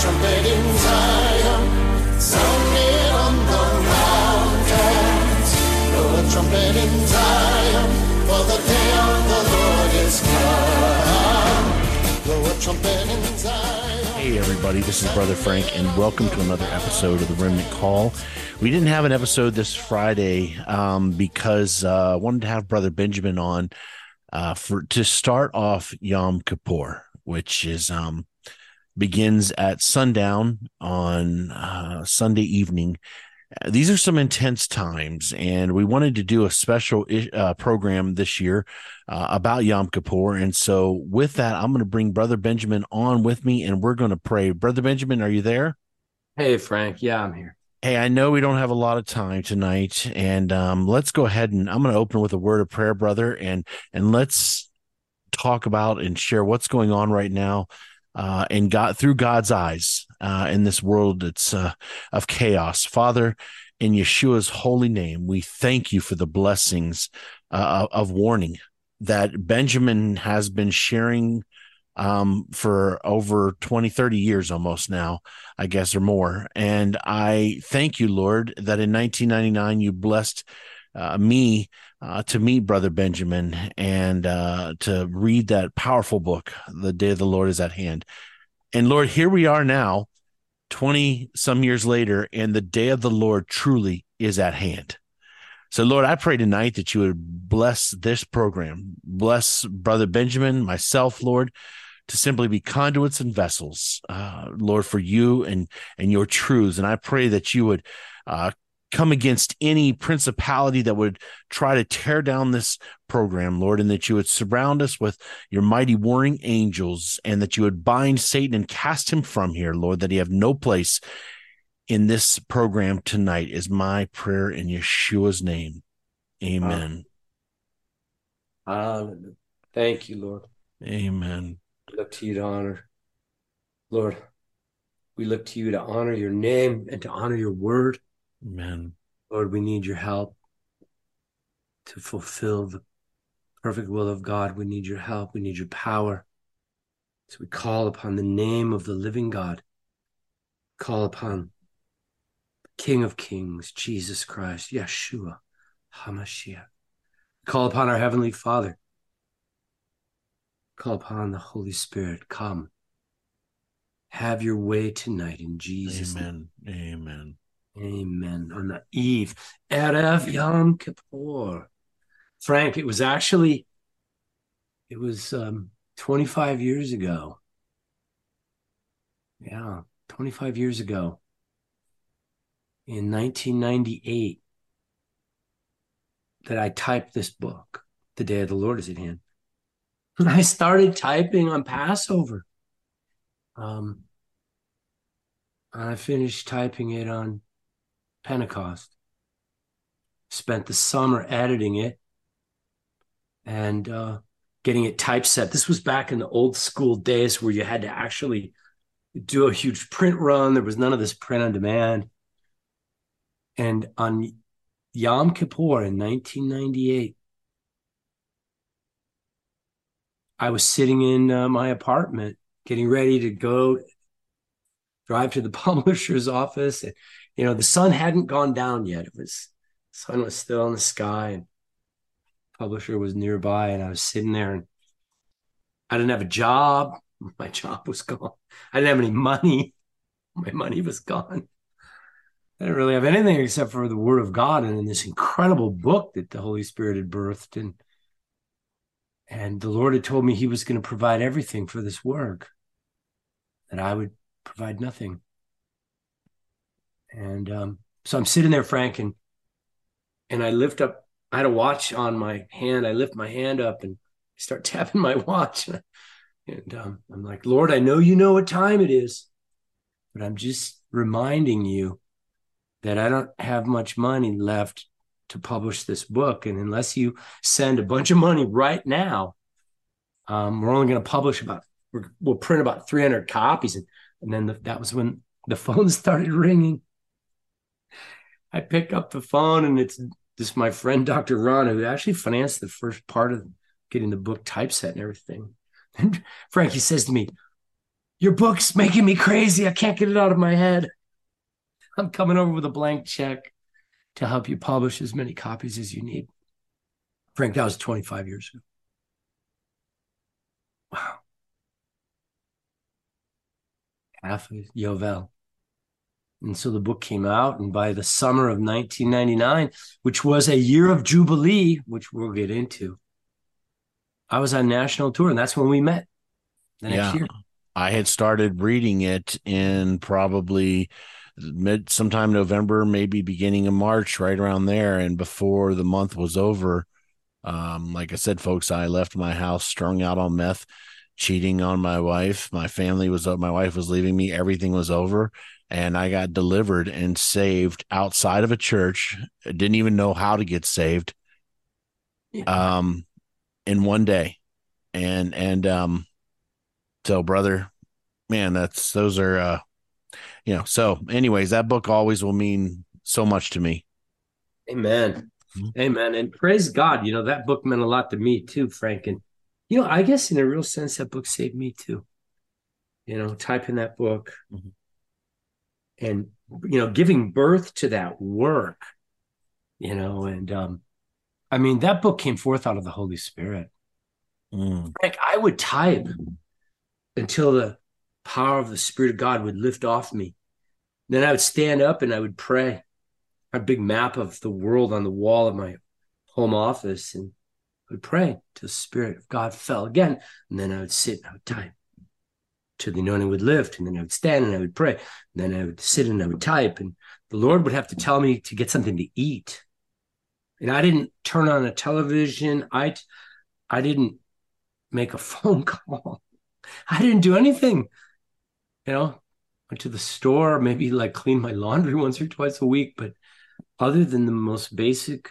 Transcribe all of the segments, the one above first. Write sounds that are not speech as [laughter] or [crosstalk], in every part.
trumpet in Zion, sound it on the mountains. Blow a trumpet in Zion, for the day of the Lord is come. Blow a trumpet in Zion. Hey, everybody, this is Brother Frank, and welcome to another episode of the Remnant Call. We didn't have an episode this Friday um, because uh, I wanted to have Brother Benjamin on uh, for to start off Yom Kippur, which is um, begins at sundown on uh, Sunday evening. These are some intense times, and we wanted to do a special uh, program this year uh, about Yom Kippur. And so, with that, I'm going to bring Brother Benjamin on with me, and we're going to pray. Brother Benjamin, are you there? Hey, Frank. Yeah, I'm here. Hey, I know we don't have a lot of time tonight, and um, let's go ahead and I'm going to open with a word of prayer, brother, and and let's talk about and share what's going on right now, uh, and God through God's eyes uh, in this world that's uh, of chaos. Father, in Yeshua's holy name, we thank you for the blessings uh, of warning that Benjamin has been sharing um, for over 20, 30 years almost now, I guess, or more. And I thank you, Lord, that in 1999 you blessed uh, me uh, to meet Brother Benjamin and uh, to read that powerful book, The Day of the Lord is at Hand. And Lord, here we are now, 20 some years later, and the day of the Lord truly is at hand. So, Lord, I pray tonight that you would bless this program, bless Brother Benjamin, myself, Lord, to simply be conduits and vessels, uh, Lord, for you and and your truths. And I pray that you would uh, come against any principality that would try to tear down this program, Lord, and that you would surround us with your mighty warring angels, and that you would bind Satan and cast him from here, Lord, that he have no place in this program tonight. Is my prayer in Yeshua's name. Amen. Hallelujah. Thank you, Lord. Amen. We look to you to honor. Lord, we look to you to honor your name and to honor your word. Amen. Lord, we need your help to fulfill the perfect will of God. We need your help. We need your power. So we call upon the name of the living God. Call upon the King of Kings, Jesus Christ, Yeshua, HaMashiach. Call upon our Heavenly Father. Call upon the Holy Spirit. Come. Have your way tonight in Jesus' name. Amen. Amen. On the eve, Erev Yom Kippur. Frank, it was actually, it was um, 25 years ago. Yeah, 25 years ago. In 1998, that I typed this book, The Day of the Lord is at Hand. And [laughs] I started typing on Passover. Um, and I finished typing it on Pentecost. Spent the summer editing it and uh, getting it typeset. This was back in the old school days where you had to actually do a huge print run. There was none of this print on demand. And on Yom Kippur in 1998, I was sitting in uh, my apartment getting ready to go drive to the [laughs] publisher's office. And, you know, the sun hadn't gone down yet. It was, sun was still in the sky and publisher was nearby. And I was sitting there and I didn't have a job. [laughs] My job was gone. I didn't have any money. [laughs] My money was gone. I didn't really have anything except for the word of God and in this incredible book that the Holy Spirit had birthed. And and the Lord had told me he was going to provide everything for this work, that I would provide nothing. And um, so I'm sitting there, Frank, and and I lift up. I had a watch on my hand. I lift my hand up and start [laughs] tapping my watch, and um, I'm like, Lord, I know you know what time it is, but I'm just reminding you that I don't have much money left to publish this book, and unless you send a bunch of money right now, um, we're only going to publish about we're, we'll print about 300 copies, and and then the, that was when the [laughs] phone started ringing. I pick up the phone, and it's this my friend [laughs] Dr. Ron, who actually financed the first part of getting the book typeset and everything. And Frankie says to me, Your book's making me crazy. I can't get it out of my head. I'm coming over with a blank check to help you publish as many copies as you need. Frank, that was 25 years ago. Wow. Half of Yovel. And so the book came out, and by the summer of 1999, which was a year of Jubilee, which we'll get into, I was on national tour, and that's when we met the next Yeah. year. I had started reading it in probably mid sometime November, maybe beginning of March, right around there. And before the month was over, um, like I said, folks, I left my house strung out on meth, cheating on my wife. My family was up, my wife was leaving me, everything was over. And I got delivered and saved outside of a church. I didn't even know how to get saved. Um, in one day. And and um so, brother, man, that's those are uh you know, so anyways, that book always will mean so much to me. Amen. Mhm. Amen. And praise God, you know, that book meant a lot to me too, Frank. And, you know, I guess in a real sense, that book saved me too. You know, typing that book Mhm. and, you know, giving birth to that work, you know, and, um, I mean, that book came forth out of the Holy Spirit. Mm, Frank, I would type until the power of the Spirit of God would lift off me. Then I would stand up and I would pray. A big map of the world on the wall of my home office and I would pray till the Spirit of God fell again. And then I would sit and I would type till the anointing would lift. And then I would stand and I would pray. And then I would sit and I would type. And the Lord would have to tell me to get something to eat. And I didn't turn on a television. I I didn't make a [laughs] phone call. I didn't do anything. You know, went to the store, maybe like clean my laundry [laughs] once or twice a week, but other than the most basic,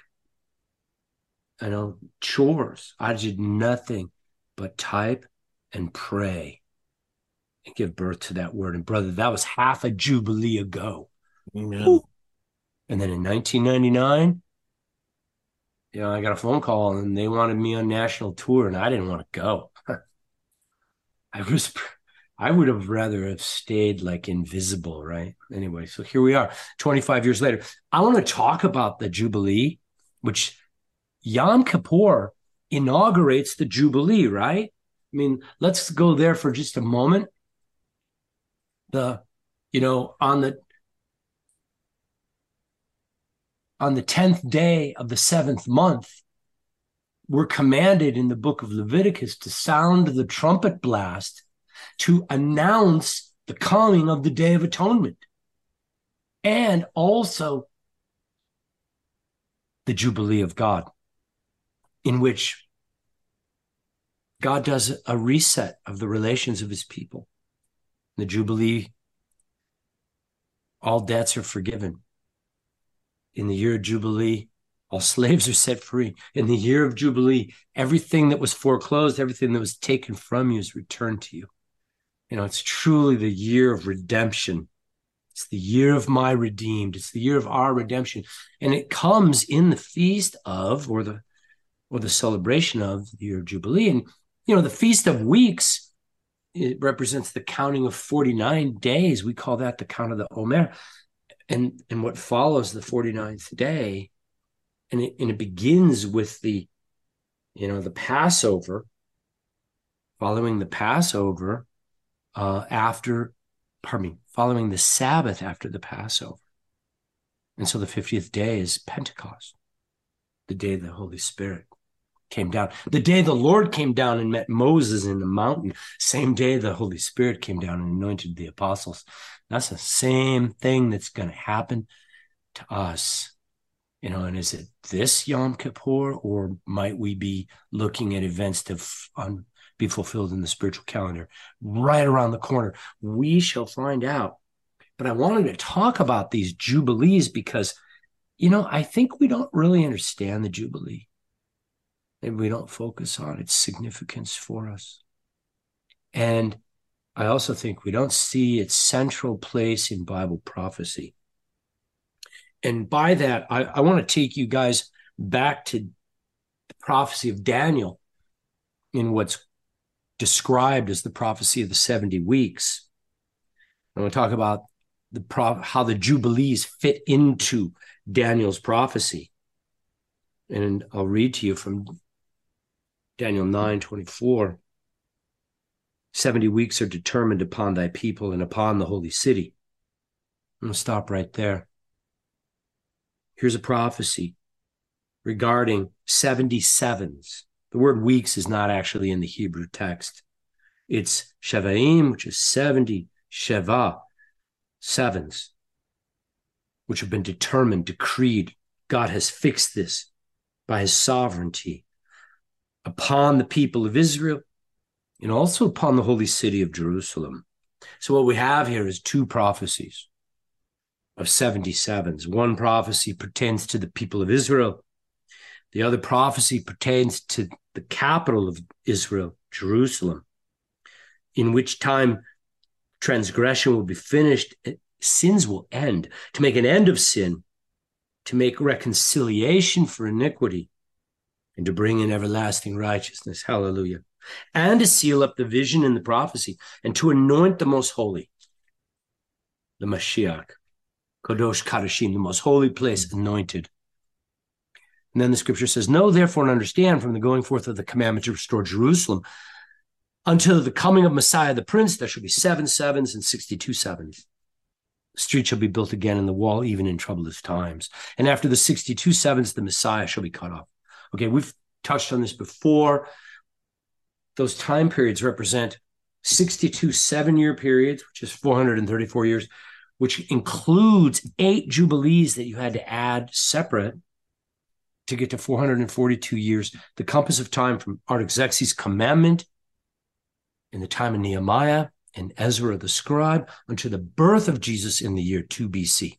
you know, chores, I did nothing but type and pray and give birth to that word. And brother, that was half a jubilee ago. amen. And then in 1999, you know, I got a phone call and they wanted me on national tour, and I didn't want to go. [laughs] I was, I would have rather have stayed like invisible, right? Anyway, so here we are, 25 years later. I want to talk about the Jubilee, which Yom Kippur inaugurates the Jubilee, right? I mean, let's go there for just a moment. The, you know, on the on the 10th day of the seventh month, we're commanded in the book of Leviticus to sound the trumpet blast to announce the coming of the Day of Atonement and also the Jubilee of God, in which God does a reset of the relations of his people. The Jubilee, all debts are forgiven. In the year of Jubilee, all [laughs] slaves are set free. In the year of Jubilee, everything that was foreclosed, everything that was taken from you is returned to you. You know, it's truly the year of redemption. It's the year of my redeemed. It's the year of our redemption. And it comes in the feast of, or the or the celebration of the year of Jubilee. And you know, the Feast of Weeks, it represents the counting of 49 days. We call that the count of the Omer. And and what follows the 49th day, and it, and it begins with the, you know, the Passover, following the Passover, uh, after, pardon me, following the Sabbath after the Passover. And so the 50th day is Pentecost, the day of the Holy Spirit came down. The day the Lord came down and met Moses in the mountain, same day the Holy Spirit came down and anointed the apostles. That's the same thing that's going to happen to us. You know, and is it this Yom Kippur, or might we be looking at events to f- un- be fulfilled in the spiritual calendar right around the corner? We shall find out. But I wanted to talk about these jubilees because, you know, I think we don't really understand the jubilee and we don't focus on its significance for us. And I also think we don't see its central place in Bible prophecy. And by that, I, I want to take you guys back to the prophecy of Daniel in what's described as the prophecy of the 70 weeks. I want to talk about the pro- how the jubilees fit into Daniel's prophecy. And I'll read to you from Daniel 9 24. 70 weeks are determined upon thy people and upon the holy city. I'm going to stop right there. Here's a prophecy regarding 77s. The word weeks is not actually in the Hebrew text. It's Shevaim, which is 70, Sheva, sevens, which have been determined, decreed. God has fixed this by his sovereignty upon the people of Israel and also upon the holy city of Jerusalem. So, what we have here is two prophecies of 77s. One prophecy pertains to the people of Israel, the other prophecy pertains to the capital of Israel, Jerusalem, in which time transgression will be finished, sins will end, to make an end of sin, to make reconciliation for iniquity, and to bring in everlasting righteousness. Hallelujah. And to seal up the vision and the prophecy, and to anoint the most holy, the Mashiach, Kadosh Kadashim, the most holy place, mm-hmm. anointed. And then the scripture says, Know therefore and understand from the going forth of the commandment to restore Jerusalem until the coming of Messiah the Prince, there shall be seven sevens and 62 sevens. The street shall be built again in the wall, even in troublous times. And after the 62 sevens, the Messiah shall be cut off. Okay, we've touched on this before. Those time periods represent 62 seven year periods, which is 434 years, which includes eight jubilees that you had to add separate to get to 442 years. The compass of time from Artaxerxes' commandment in the time of Nehemiah and Ezra the scribe unto the birth of Jesus in the year 2 BC.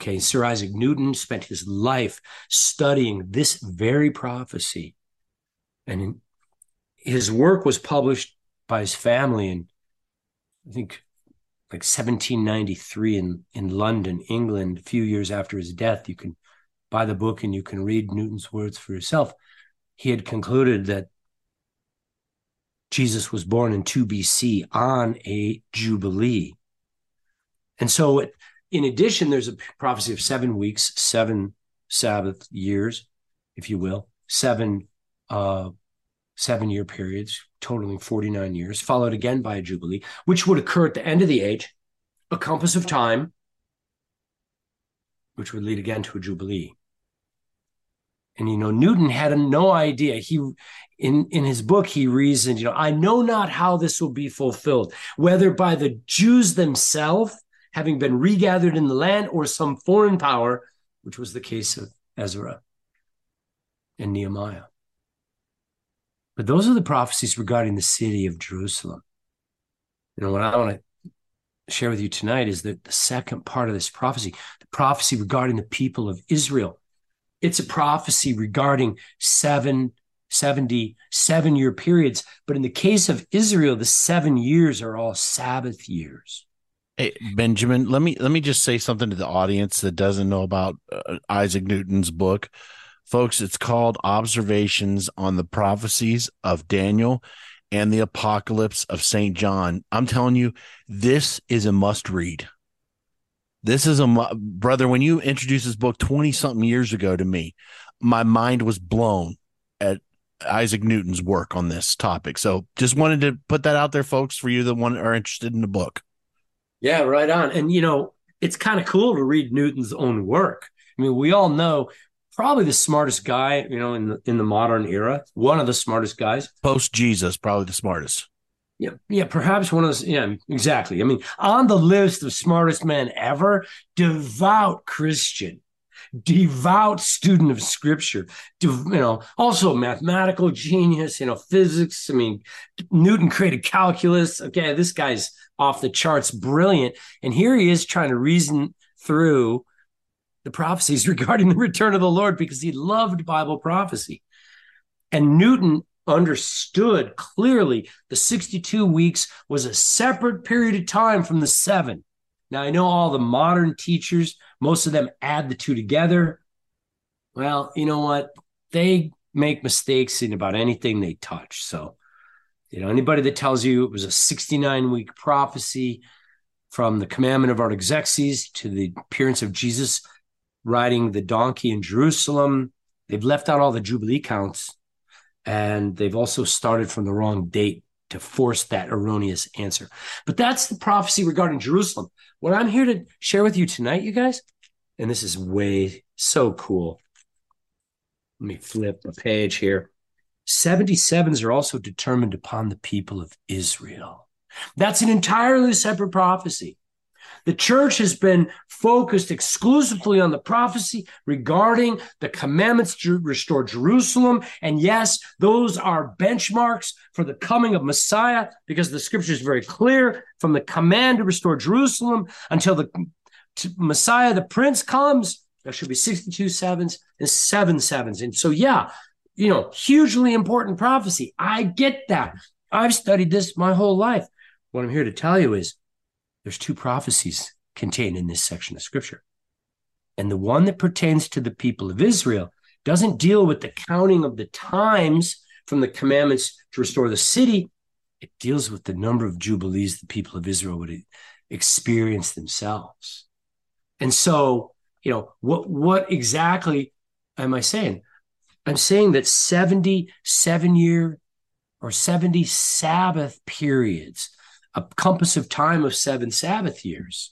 Okay, Sir Isaac Newton spent his life studying this very prophecy. And his work was published by his family in, I think, like 1793 in, in London, England, a few years after his death. You can buy the book and you can read Newton's words for yourself. He had concluded that Jesus was born in 2 BC on a Jubilee. And so, in addition, there's a prophecy of seven weeks, seven Sabbath years, if you will, seven uh, seven year periods, totaling 49 years, followed again by a Jubilee, which would occur at the end of the age, a compass of time, which would lead again to a Jubilee. And you know, Newton had no idea. He in in his book he reasoned, you know, I know not how this will be fulfilled, whether by the Jews themselves having been regathered in the land or some foreign power, which was the case of Ezra and Nehemiah. But those are the prophecies regarding the city of Jerusalem. Know, what I want to share with you tonight is that the second part of this prophecy, the prophecy regarding the people of Israel it's a prophecy regarding seven, 70, seven year periods. But in the case of Israel, the seven years are all Sabbath years. Hey, Benjamin, let me let me just say something to the audience that doesn't know about uh, Isaac Newton's book. Folks, it's called Observations on the Prophecies of Daniel and the Apocalypse of St. John. I'm telling you, this is a must read. This is a brother. When you introduced this book 20 something years ago to me, my mind was blown at Isaac Newton's work on this topic. So just wanted to put that out there, folks, for you that one are interested in the book. Yeah, right on. And you know, it's kind of cool to read Newton's own work. I mean, we all know probably the smartest guy, you know, in the in the modern era, one of the smartest guys. Post Jesus, probably the smartest. Yeah, yeah, perhaps one of those. Yeah, exactly. I mean, on the list of smartest men ever, devout Christian, devout student of Scripture. you know, also mathematical genius. You know, physics. I mean, Newton created calculus. Okay, this guy's off the charts, brilliant. And here he is trying to reason through the prophecies [laughs] regarding the return of the Lord because he loved Bible prophecy. And Newton understood clearly the 62 weeks was a separate period of time from the seven. Now, I know all the modern teachers, most of them add the two together. Well, you know what? They make mistakes in about anything they touch. So You know, anybody that tells you it was a 69 week prophecy from the commandment of Artaxerxes to the appearance of Jesus riding the donkey in Jerusalem, they've left out all the Jubilee counts and they've also started from the wrong date to force that erroneous answer. But that's the prophecy regarding Jerusalem. What I'm here to share with you tonight, you guys, and this is way so cool. Let me flip a page here. 77s are also determined upon the people of Israel. That's an entirely separate prophecy. The church has been focused exclusively on the prophecy regarding the commandments to restore Jerusalem. And yes, those are benchmarks for the coming of Messiah because the scripture is very clear from the command to restore Jerusalem until the Messiah, the prince, comes. There should be 62 sevens and seven sevens. And so, yeah, you know, hugely important prophecy. I get that. I've studied this my whole life. What I'm here to tell you is there's two prophecies contained in this section of scripture. And the one that pertains to the people of Israel doesn't deal with the counting of the times from the commandments to restore the city. It deals with the number of jubilees the people of Israel would experience themselves. And so, you know, what what exactly am I saying? I'm saying that 77 year or 70 Sabbath periods a compass of time of seven Sabbath years,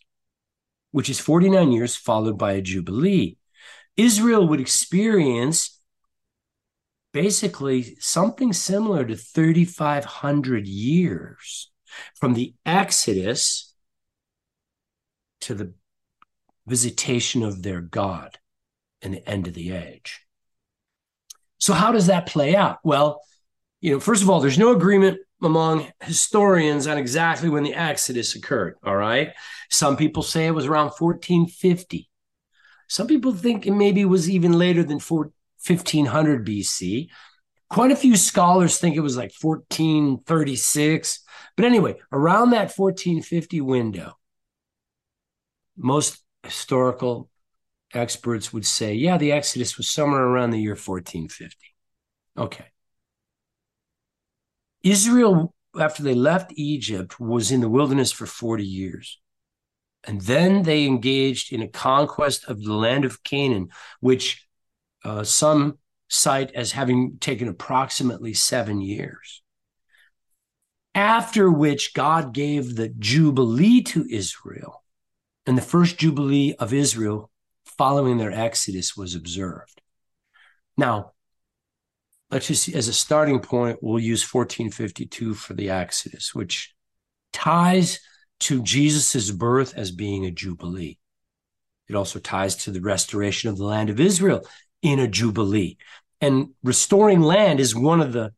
which is 49 years followed by a Jubilee. Israel would experience basically something similar to 3,500 years from the Exodus to the visitation of their God and the end of the age. So, how does that play out? Well, you know, first of all, there's no agreement among historians on exactly when the Exodus occurred. All right. Some people say it was around 1450. Some people think it maybe was even later than 1500 BC. Quite a few scholars think it was like 1436. But anyway, around that 1450 window, most historical experts would say, yeah, the Exodus was somewhere around the year 1450. Okay. Israel, after they left Egypt, was in the wilderness for 40 years. And then they engaged in a conquest of the land of Canaan, which uh, some cite as having taken approximately seven years. After which God gave the Jubilee to Israel. And the first Jubilee of Israel following their exodus was observed. Now, let's just as a starting point, we'll use 1452 for the Exodus, which ties to Jesus's birth as being a jubilee. It also ties to the restoration of the land of Israel in a jubilee. And restoring land is one of the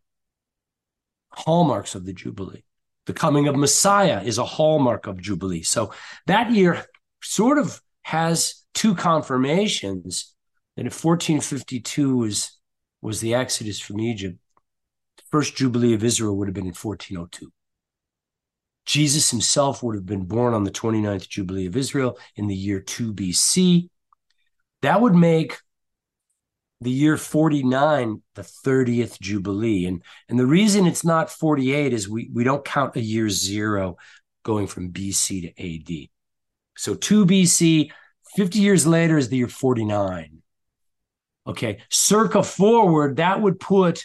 hallmarks of the jubilee. The coming of Messiah is a hallmark of jubilee. So that year sort of has two confirmations that if 1452 was was the exodus from Egypt, the first Jubilee of Israel would have been in 1402. Jesus himself would have been born on the 29th Jubilee of Israel in the year 2 BC. That would make the year 49 the 30th Jubilee. And, and the reason it's not 48 is we, we don't count a year zero going from BC to AD. So 2 BC, 50 years later is the year 49. Okay, circa forward, that would put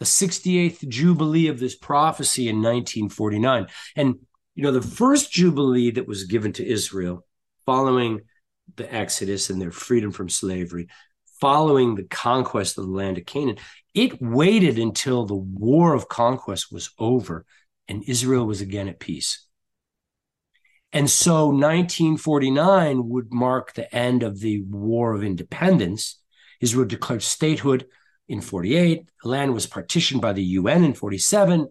the 68th Jubilee of this prophecy in 1949. And, you know, the first Jubilee that was given to Israel following the Exodus and their freedom from slavery, following the conquest of the land of Canaan, it waited until the war of conquest was over and Israel was again at peace. And so 1949 would mark the end of the War of Independence Israel declared statehood in 48. Land was partitioned by the UN in 47.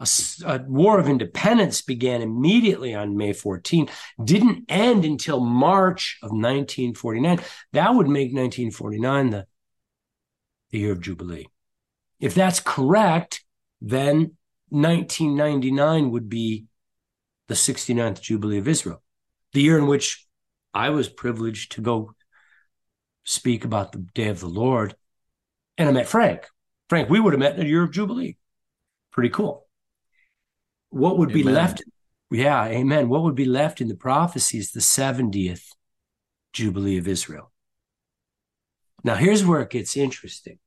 A, a, war of independence began immediately on May 14, didn't end until March of 1949. That would make 1949 the, the year of Jubilee. If that's correct, then 1999 would be the 69th Jubilee of Israel, the year in which I was privileged to go speak about the day of the Lord. And I met Frank. Frank, we would have met in a year of Jubilee. Pretty cool. What would be left? Yeah, amen. What would be left in the prophecy is the 70th Jubilee of Israel. Now, here's where it gets interesting.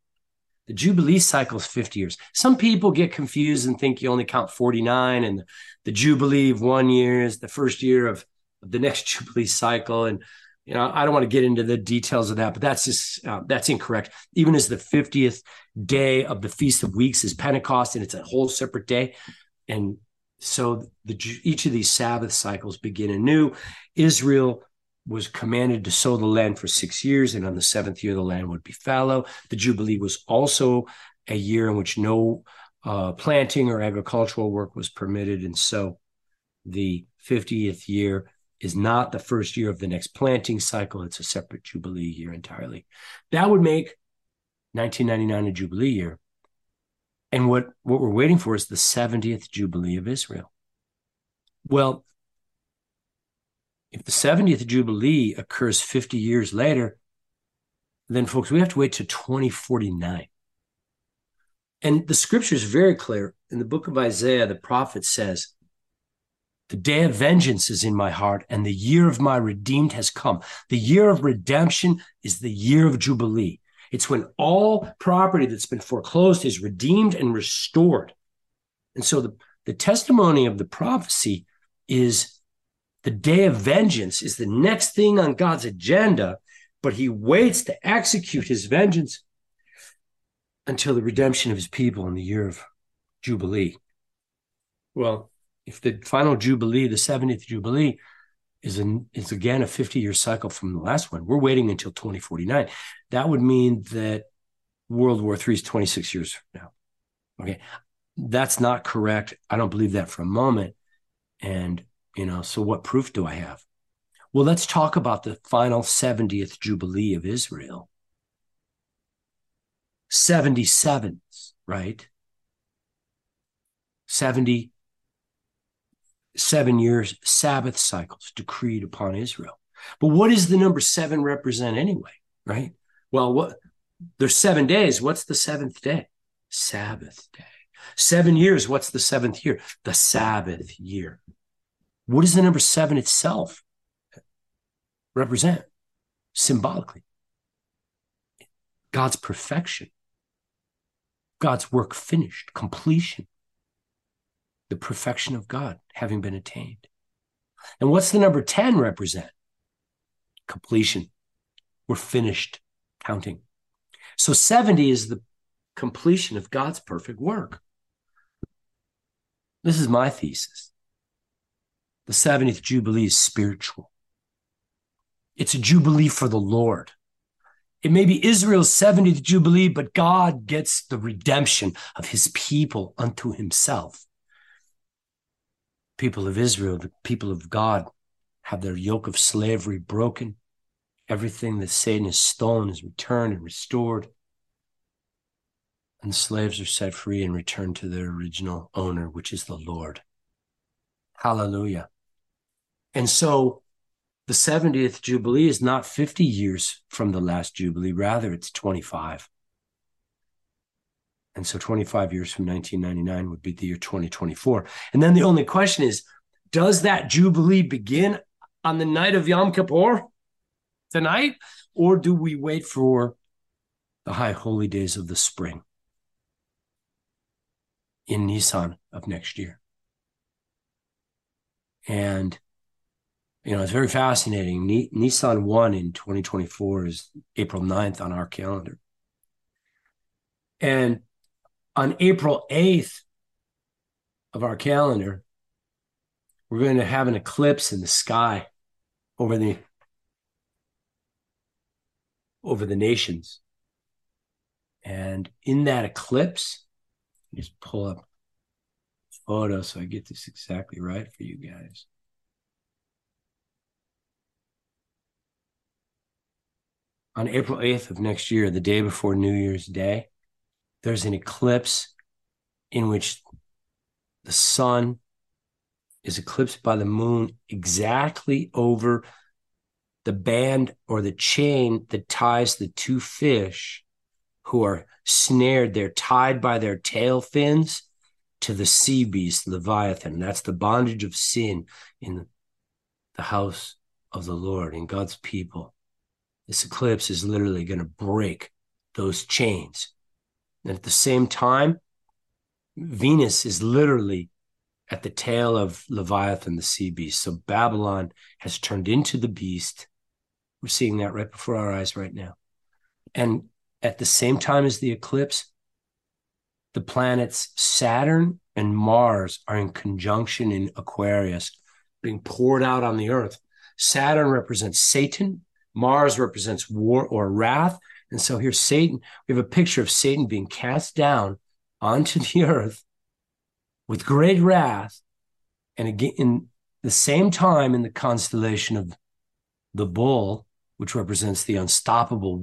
The Jubilee cycle is 50 years. Some people get confused and think you only count 49, and the, the Jubilee of one year is the first year of, of the next [laughs] Jubilee cycle. And you know, I don't want to get into the details of that, but that's just uh, that's incorrect. Even as the 50th day of the Feast of Weeks is Pentecost, and it's a whole separate day, and so the each of these Sabbath cycles begin anew. Israel was commanded to sow the land for six years, and on the seventh year the land would be fallow. The Jubilee was also a year in which no uh, planting or agricultural work was permitted, and so the 50th year is not the first year of the next planting cycle. It's a separate Jubilee year entirely. That would make 1999 a Jubilee year. And what, what we're waiting for is the 70th Jubilee of Israel. Well, if the 70th Jubilee occurs 50 years later, then folks, we have to wait to 2049. And the scripture is very clear. In the book of Isaiah, the prophet says, the day of vengeance is in my heart, and the year of my redeemed has come. The year of redemption is the year of Jubilee. It's when all property that's been foreclosed is redeemed and restored. And so the, the testimony of the prophecy is the day of vengeance is the next thing on God's agenda, but he waits to execute his vengeance until the redemption of his people in the year of Jubilee. Well, if the final Jubilee, the 70th Jubilee, is an is again a 50 year cycle from the last one. We're waiting until 2049. That would mean that World War III is 26 years from now. Okay. That's not correct. I don't believe that for a moment. And, you know, so what proof do I have? Well, let's talk about the final 70th Jubilee of Israel. 77s, right? 70 seven years Sabbath cycles decreed upon Israel. But what does the number seven represent anyway? Right? Well, what there's seven days. What's the seventh day? Sabbath day. Seven years. What's the seventh year? The Sabbath year. What does the number seven itself represent symbolically? God's perfection, God's work finished, completion the perfection of God having been attained. And what's the number 10 represent? Completion. We're finished counting. So 70 is the completion of God's perfect work. This is my thesis. The 70th Jubilee is spiritual. It's a Jubilee for the Lord. It may be Israel's 70th Jubilee, but God gets the redemption of his people unto himself people of Israel, the people of God, have their yoke of slavery broken. Everything that Satan has stolen is returned and restored. And the slaves are set free and returned to their original owner, which is the Lord. Hallelujah. And so the 70th Jubilee is not 50 years from the last Jubilee, rather, it's 25. And so 25 years from 1999 would be the year 2024. And then the only question is does that Jubilee begin on the night of Yom Kippur tonight? Or do we wait for the high holy days of the spring in Nisan of next year? And, you know, it's very fascinating. Nisan 1 in 2024 is April 9th on our calendar. And on April 8th of our calendar, we're going to have an eclipse in the sky over the over the nations. And in that eclipse, just pull up photo so I get this exactly right for you guys. On April 8th of next year, the day before New Year's Day, there's an eclipse in which the sun is eclipsed by the moon exactly over the band or the chain that ties the two fish who are snared. They're tied by their tail fins to the sea beast, Leviathan. That's the bondage of sin in the house of the Lord, in God's people. This eclipse is literally going to break those chains. And at the same time, Venus is literally at the tail of Leviathan, the sea beast. So Babylon has turned into the beast. We're seeing that right before our eyes right now. And at the same time as the eclipse, the planets Saturn and Mars are in conjunction in Aquarius, being poured out on the earth. Saturn represents Satan, Mars represents war or wrath. And so here's Satan. We have a picture of Satan being cast down onto [laughs] the earth with great wrath. And again, in the same time, in the constellation of the bull, which represents the unstoppable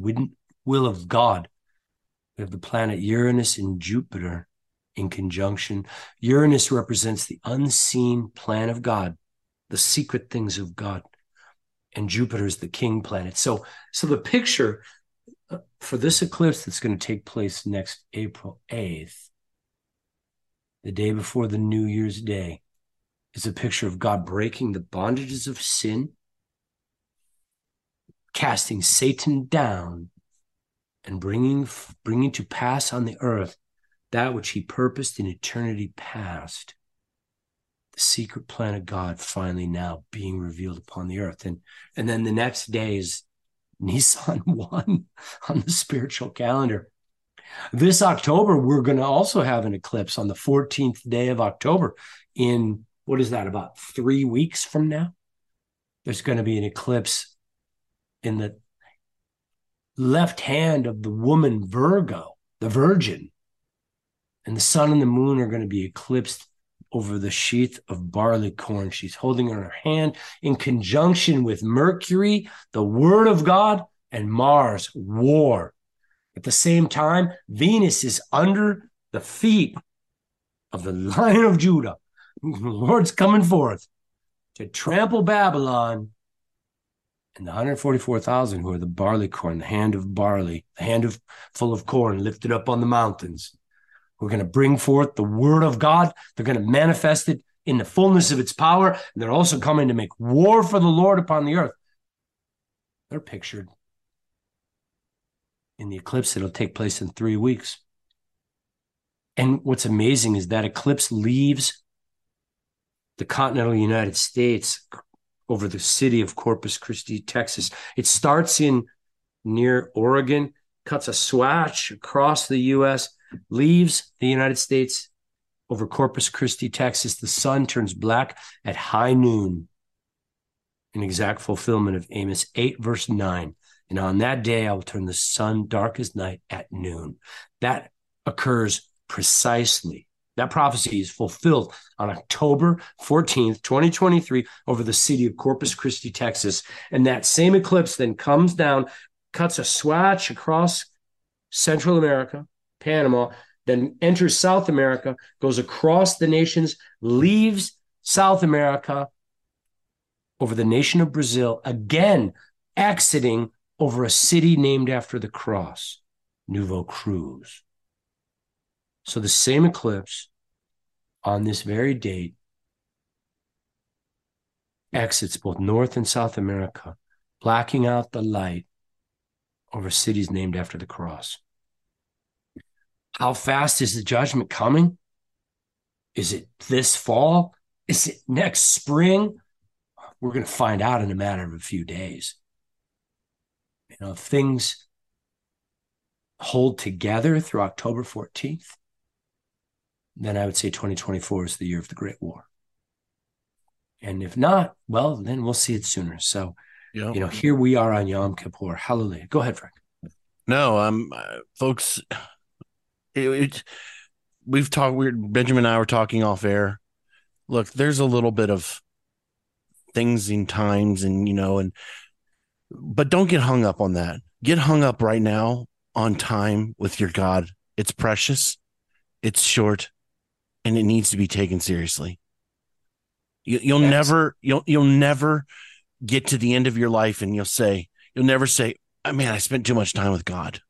will of God, we have the planet Uranus and Jupiter in conjunction. Uranus represents the unseen plan of God, the secret things of God. And Jupiter is the king planet. So, so the picture for this eclipse that's going to take place next April 8th the day before the New Year's Day, is a picture of God breaking the bondages of sin, casting Satan down, and bringing, bringing to pass on the earth that which he purposed in eternity past. The secret plan of God finally now being revealed upon the earth. And, and then the next day is Nisan [laughs] 1 on the spiritual calendar. This October, we're going to also have an eclipse on the 14th day of October. In what is that, about three weeks from now? There's going to be an eclipse in the left hand of the woman Virgo, the Virgin. And the sun and the moon are going to be eclipsed over the sheath of barley corn. She's holding in her hand in conjunction with Mercury, the word of God, and Mars, war. At the same time, Venus is under the feet of the Lion of Judah. The Lord's coming forth to trample Babylon and the 144,000 who are the barley corn, the hand of barley, the hand of full of corn lifted up on the mountains. We're going to bring forth the word of God. They're going to manifest it in the fullness of its power. And they're also coming to make war for the Lord upon the earth. They're pictured in the eclipse that'll take place in three weeks. And what's amazing is that eclipse leaves the continental United States over the city of Corpus Christi, Texas. It starts in near Oregon, cuts a swatch across the US, leaves the United States over Corpus Christi, Texas. The sun turns black at high noon, in exact fulfillment of Amos 8, verse 9. And on that day, I will turn the sun dark as night at noon. That occurs precisely. That prophecy is fulfilled on October 14th, 2023, over the city of Corpus Christi, Texas. And that same eclipse then comes down, cuts a swatch across Central America, Panama, then enters South America, goes across the nations, leaves South America over the nation of Brazil, again exiting over a city named after the cross, Nova Cruz. So the same eclipse on this very date exits both North and South America, blacking out the light over cities named after the cross. How fast is the judgment coming? Is it this fall? Is it next spring? We're going to find out in a matter of a few days you know, if things hold together through October 14th, then I would say 2024 is the year of the Great War. And if not, well, then we'll see it sooner. So, you know, here we are on Yom Kippur. Hallelujah. Go ahead, Frank. No, um, folks, it, it, we've talked. We Benjamin and I were talking off air. Look, there's a little bit of things in times, and you know, and but don't get hung up on that. Get hung up right now on time with your God. It's precious, it's short, and it needs to be taken seriously. You, will yes. never, you'll you'll never get to the end of your life, and you'll say, you'll never say, oh, "Man, I spent too much time with God."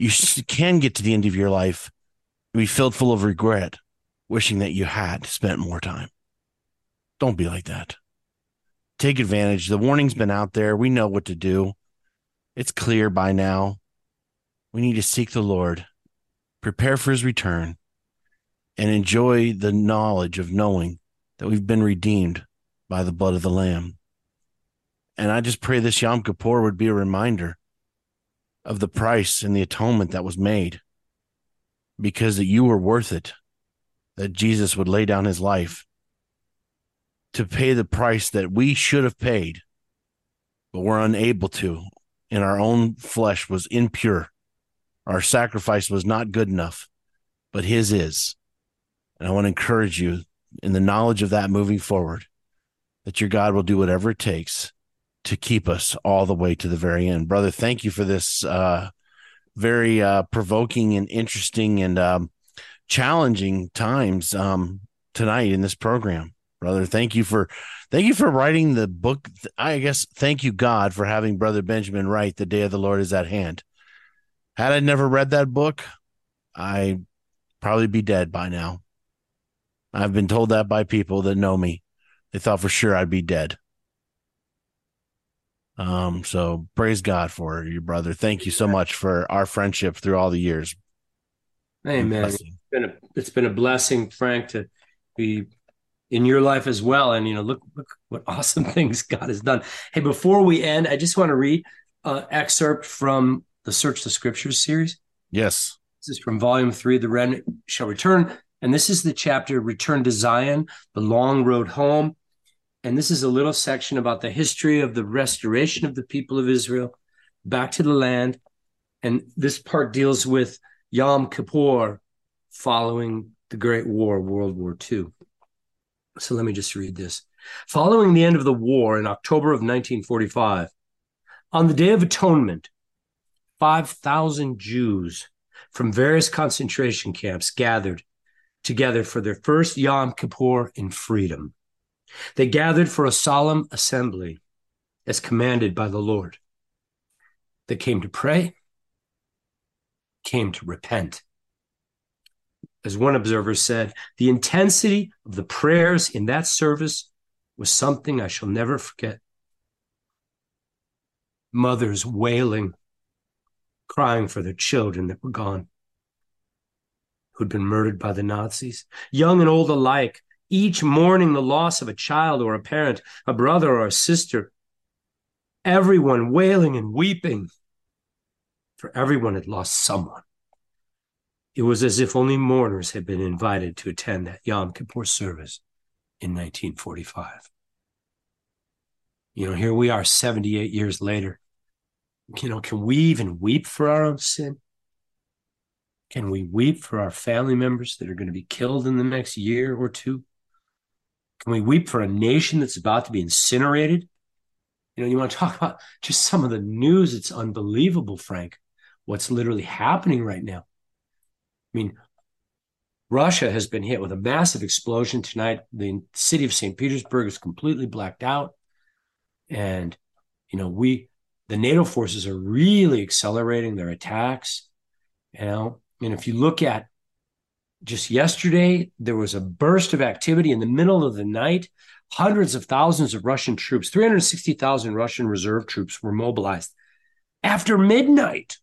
You can get to the end of your life and be filled full of regret wishing that you had spent more time. Don't be like that. Take advantage. The warning's been out there. We know what to do. It's clear by now. We need to seek the Lord, prepare for his return, and enjoy the knowledge of knowing that we've been redeemed by the blood of the Lamb. And I just pray this Yom Kippur would be a reminder of the price and the atonement that was made because that you were worth it, that Jesus would lay down his life to pay the price that we should have paid, but we're unable to. And our own flesh was impure. Our sacrifice was not good enough, but his is. And I want to encourage you in the knowledge of that moving forward, that your God will do whatever it takes to keep us all the way to the very end. Brother, thank you for this uh, very uh, provoking and interesting and um, challenging times um, tonight in this program brother. Thank you for thank you for writing the book. I guess thank you God for having brother Benjamin write The Day of the Lord is at hand. Had I never read that book, I probably be dead by now. I've been told that by people that know me. They thought for sure I'd be dead. Um, so praise God for you, brother. Thank you so much for our friendship through all the years. Amen. It's been a it's been a blessing, Frank, to be in your life as well. And you know, look, look what [laughs] awesome things God has done. Hey, before we end, I just want to read an excerpt from the Search the Scriptures series. Yes, this is from Volume Three. The Remnant shall return, and this is the chapter "Return to Zion: The Long Road Home." And this is a little section about the history of the restoration of the people of Israel back to the land. And this part deals with Yom Kippur following the Great War, World War II. So let me just read this. Following the end of the war in October of 1945, on the Day of Atonement, 5,000 Jews from various concentration camps gathered together for their first Yom Kippur in freedom. They gathered for a solemn assembly as commanded by the Lord. They came to pray, came to repent, as one observer said, the intensity of the prayers in that service was something I shall never forget. Mothers wailing, crying for their children that were gone, who'd been murdered by the Nazis, young and old alike, each mourning the loss of a child or a parent, a brother or a sister. Everyone wailing and weeping, for everyone had lost someone. It was as if only mourners had been invited to attend that Yom Kippur service in 1945. You know, here we are 78 years later. You know, can we even weep for our own sin? Can we weep for our family members that are going to be killed in the next year or two? Can we weep for a nation that's about to be incinerated? You know, you want to talk about just some of the news. It's unbelievable, Frank, what's literally happening right now. I mean, Russia has been hit with a massive explosion tonight. The city of St. Petersburg is completely blacked out. And, you know, we, the NATO forces are really accelerating their attacks. You know, and if you look at just yesterday, there was a burst of activity in the middle of the night. Hundreds of thousands of Russian troops, 360,000 Russian reserve troops were mobilized. After midnight,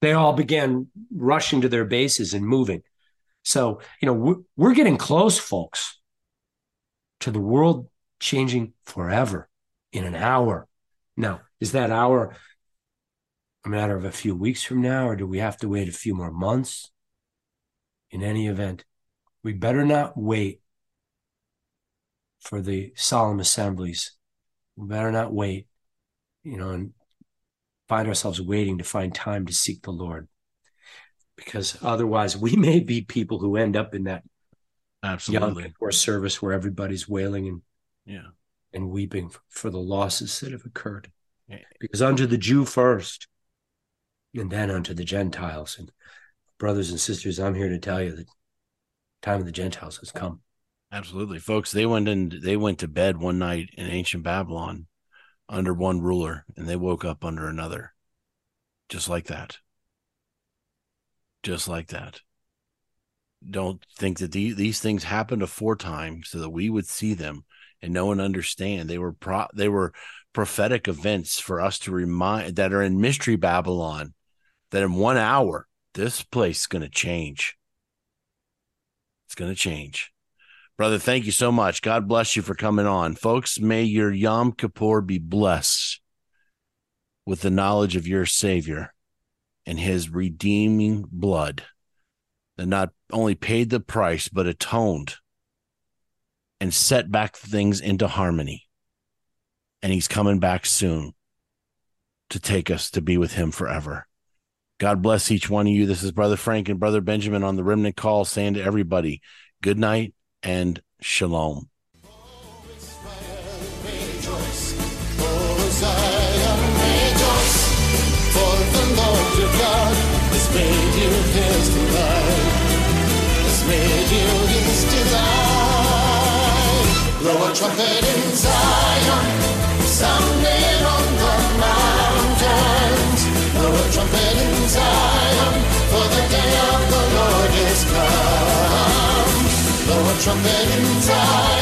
they all began rushing to their bases and moving. So, you know, we're, we're getting close, folks, to the world changing forever in an hour. Now, is that hour a matter of a few weeks from now, or do we have to wait a few more months? In any event, we better not wait for the solemn assemblies. We better not wait, you know, and find ourselves waiting to find time to seek the Lord. Because otherwise, we may be people who end up in that absolutely or service where everybody's wailing and yeah and weeping for the losses that have occurred. Because unto the Jew first, and then unto the Gentiles. And brothers and sisters, I'm here to tell you that time of the Gentiles has come. Absolutely, folks. They went in. They went to bed one night in ancient Babylon, under one ruler and they woke up under another. Just like that. Just like that. don't think that these, these things happened aforetime so that we would see them and know and understand they were pro they were prophetic events for us to remind that are in mystery babylon that in one hour this place is going to change it's going to change brother thank you so much god bless you for coming on folks may your yom kippur be blessed with the knowledge of your savior and his redeeming blood that not only paid the price, but atoned and set back things into harmony. And he's coming back soon to take us to be with him forever. God bless each one of you. This is Brother Frank and Brother Benjamin on the Remnant Call saying to everybody, good night and shalom. trumpet in Zion, sound trumpet in Zion, for the day of the Lord is come. Blow a trumpet in Zion,